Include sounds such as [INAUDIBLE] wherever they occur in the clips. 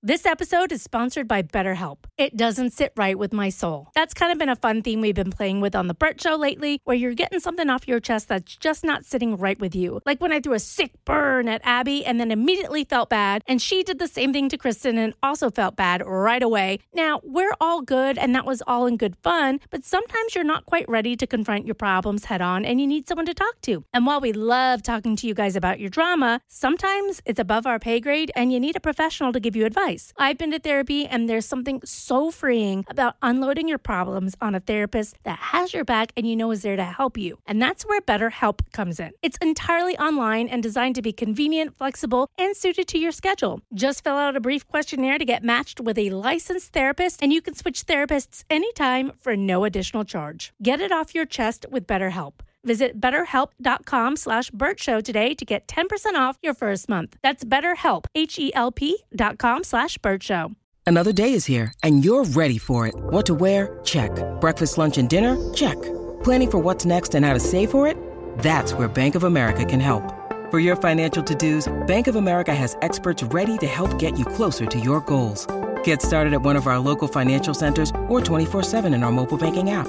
This episode is sponsored by BetterHelp. It doesn't sit right with my soul. That's kind of been a fun theme we've been playing with on The Bert Show lately, where you're getting something off your chest that's just not sitting right with you. Like when I threw a sick burn at Abby and then immediately felt bad, and she did the same thing to Kristen and also felt bad right away. Now, we're all good and that was all in good fun, but sometimes you're not quite ready to confront your problems head on and you need someone to talk to. And while we love talking to you guys about your drama, sometimes it's above our pay grade and you need a professional to give you advice advice. I've been to therapy, and there's something so freeing about unloading your problems on a therapist that has your back and you know is there to help you. And that's where BetterHelp comes in. It's entirely online and designed to be convenient, flexible, and suited to your schedule. Just fill out a brief questionnaire to get matched with a licensed therapist, and you can switch therapists anytime for no additional charge. Get it off your chest with BetterHelp. Visit betterhelp.com slash Show today to get 10% off your first month. That's betterhelp, H-E-L-P dot com slash Show. Another day is here, and you're ready for it. What to wear? Check. Breakfast, lunch, and dinner? Check. Planning for what's next and how to save for it? That's where Bank of America can help. For your financial to-dos, Bank of America has experts ready to help get you closer to your goals. Get started at one of our local financial centers or 24-7 in our mobile banking app.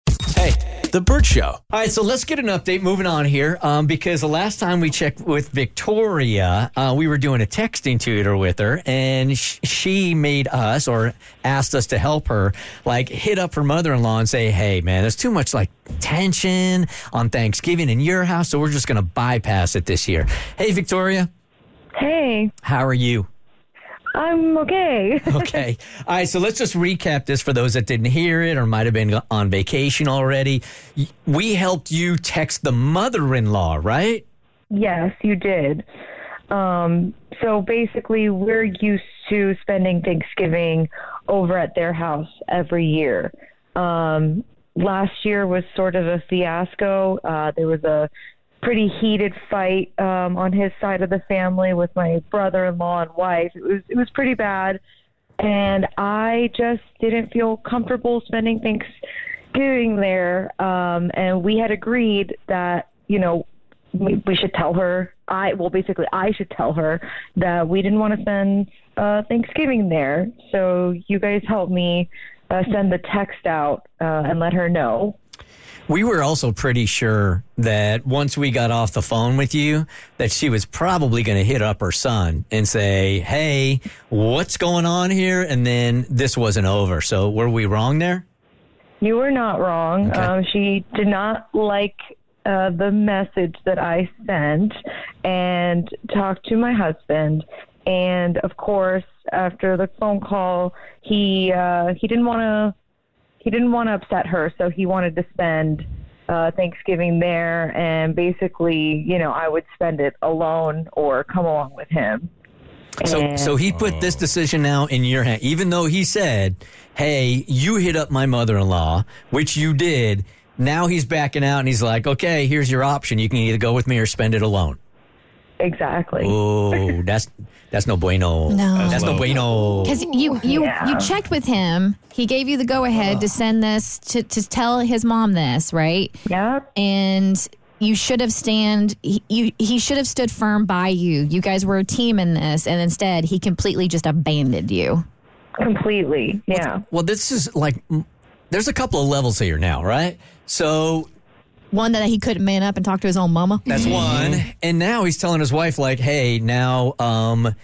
Hey, The Bert Show. All right, so let's get an update. Moving on here, um, because the last time we checked with Victoria, uh, we were doing a texting tutor with her, and sh- she made us or asked us to help her, like hit up her mother-in-law and say, "Hey, man, there's too much like tension on Thanksgiving in your house, so we're just going to bypass it this year." Hey, Victoria. Hey, How are you? I'm okay. [LAUGHS] Okay. All right. So let's just recap this for those that didn't hear it or might have been on vacation already. We helped you text the mother in law, right? yes, you did. Um, so basically, we're used to spending Thanksgiving over at their house every year. Um, last year was sort of a fiasco. Uh, there was a pretty heated fight um, on his side of the family with my brother-in-law and wife. It was it was pretty bad, and I just didn't feel comfortable spending Thanksgiving there. Um, and we had agreed that you know we, we should tell her. I well, basically, I should tell her that we didn't want to spend uh, Thanksgiving there. So you guys help me uh, send the text out uh, and let her know. We were also pretty sure that once we got off the phone with you, that she was probably going to hit up her son and say, Hey, what's going on here? And then this wasn't over. So were we wrong there? You were not wrong. Okay. Um, she did not like uh, the message that I sent and talked to my husband. And of course, after the phone call, he uh, he didn't want to he didn't want to upset her, so he wanted to spend uh, Thanksgiving there. And basically, you know, I would spend it alone or come along with him. So, And- so he put this decision now in your hand, even though he said, "Hey, you hit up my mother-in-law," which you did. Now he's backing out, and he's like, "Okay, here's your option. You can either go with me or spend it alone." Exactly. Oh, that's that's no bueno. No. that's no bueno. Because you you Yeah. you checked with him. He gave you the go ahead to send this to to tell his mom this, right? Yep. And you should have stand. He, you he should have stood firm by you. You guys were a team in this, and instead he completely just abandoned you. Completely. Yeah. Well, this is like mm, there's a couple of levels here now, right? So One that he couldn't man up and talk to his own mama. That's one. And now he's telling his wife, like, hey, now um,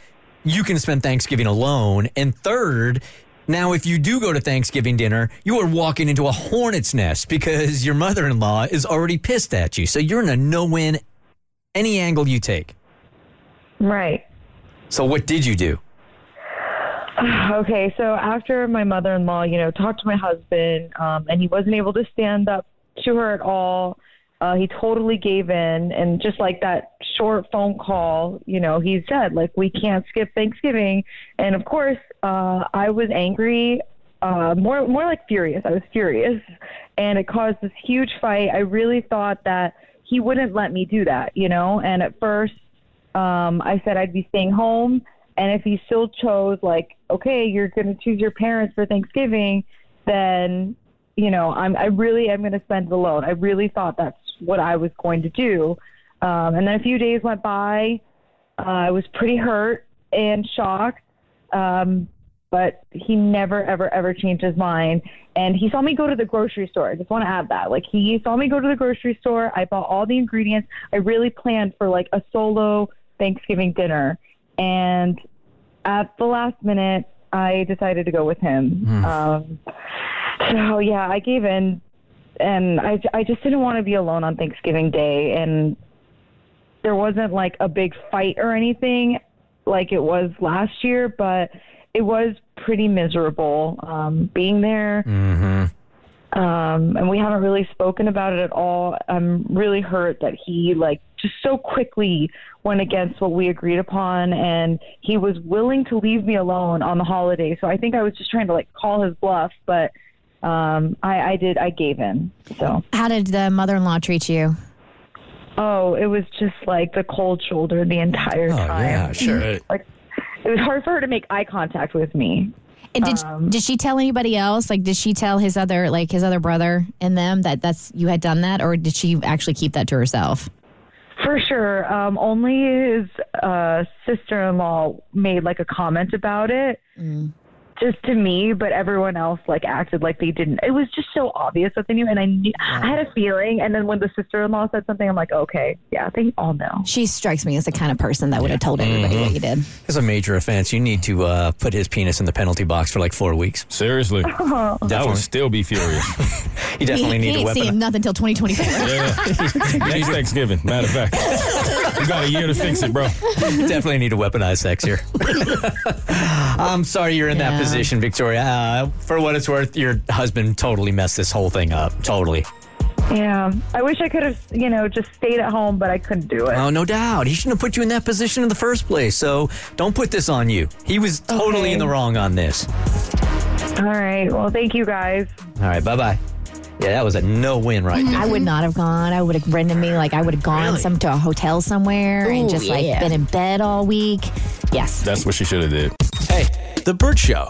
you can spend Thanksgiving alone. And third, now if you do go to Thanksgiving dinner, you are walking into a hornet's nest because your mother in law is already pissed at you. So you're in a no win any angle you take. Right. So what did you do? [SIGHS] Okay, so after my mother-in-law, you know, talked to my husband, um, and he wasn't able to stand up to her at all. Uh, he totally gave in, and just like that short phone call, you know, he said like we can't skip Thanksgiving, and of course, uh, I was angry, uh, more more like furious. I was furious, and it caused this huge fight. I really thought that he wouldn't let me do that, you know, and at first um, I said I'd be staying home. And if he still chose, like, okay, you're going to choose your parents for Thanksgiving, then you know, I'm, I really am going to spend it alone. I really thought that's what I was going to do. Um, and then a few days went by. Uh, I was pretty hurt and shocked. Um, but he never, ever, ever changed his mind. And he saw me go to the grocery store. I just want to add that. Like, he saw me go to the grocery store. I bought all the ingredients. I really planned for like a solo Thanksgiving dinner. And at the last minute, I decided to go with him. Um, so, yeah, I gave in. And I, I just didn't want to be alone on Thanksgiving Day. And there wasn't like a big fight or anything like it was last year, but it was pretty miserable um, being there. mhm Um, and we haven't really spoken about it at all. I'm really hurt that he like just so quickly went against what we agreed upon, and he was willing to leave me alone on the holiday. So I think I was just trying to like call his bluff, but um, I, I did. I gave in. So How did the mother-in-law treat you? oh, it was just like the cold shoulder the entire Oh, time. yeah, sure. Like it was hard for her to make eye contact with me. And did Um, did she tell anybody else? Like, did she tell his other like his other brother and them that that's you had done that, or did she actually keep that to herself? For sure. Um, only his uh, sister in law made like a comment about it. Just to me, but everyone else like acted like they didn't. It was just so obvious that they knew, and I knew, I had a feeling. And then when the sister-in-law said something, I'm like, okay, yeah, they all know. She strikes me as the kind of person that would have told everybody what you did. It's a major offense. You need to uh, put his penis in the penalty box for like four weeks. Seriously. [LAUGHS] I Definitely. would still be furious. [LAUGHS] You definitely he, need he to ain't seeing weapon. nothing until 2024. Yeah. [LAUGHS] Next Thanksgiving, matter of fact. You got a year to fix it, bro. definitely need to weaponize sex here. [LAUGHS] I'm sorry you're in that Yeah. position, Victoria. Uh, for what it's worth, your husband totally messed this whole thing up. Totally. Yeah, I wish I could have, you know, just stayed at home, but I couldn't do it. Oh, no doubt. He shouldn't have put you in that position in the first place. So don't put this on you. He was totally Okay. in the wrong on this. All right. Well, thank you guys. All right, bye bye. Yeah, that was a no win right there. I would not have gone. I would have rented me like I would have gone Really? some to a hotel somewhere and Ooh, just like yeah. been in bed all week. Yes. That's what she should have did. Hey, The Bert Show.